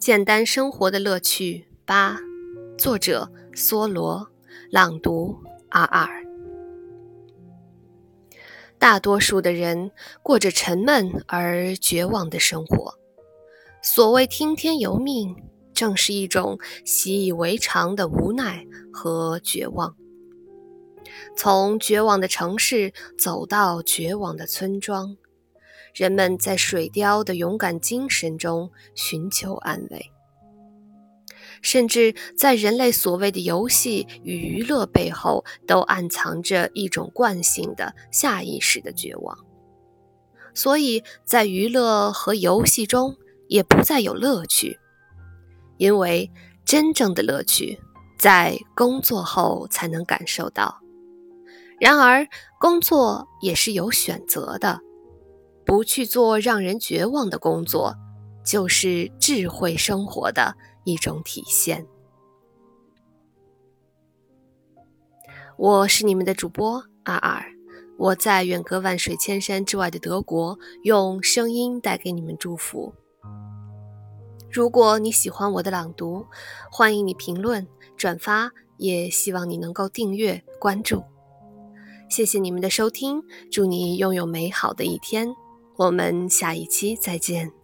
简单生活的乐趣八，作者梭罗，朗读阿尔。大多数的人过着沉闷而绝望的生活。所谓听天由命，正是一种习以为常的无奈和绝望。从绝望的城市走到绝望的村庄。人们在水貂的勇敢精神中寻求安慰，甚至在人类所谓的游戏与娱乐背后，都暗藏着一种惯性的下意识的绝望。所以在娱乐和游戏中也不再有乐趣，因为真正的乐趣在工作后才能感受到。然而，工作也是有选择的。不去做让人绝望的工作，就是智慧生活的一种体现。我是你们的主播阿尔，我在远隔万水千山之外的德国，用声音带给你们祝福。如果你喜欢我的朗读，欢迎你评论、转发，也希望你能够订阅关注。谢谢你们的收听，祝你拥有美好的一天。我们下一期再见。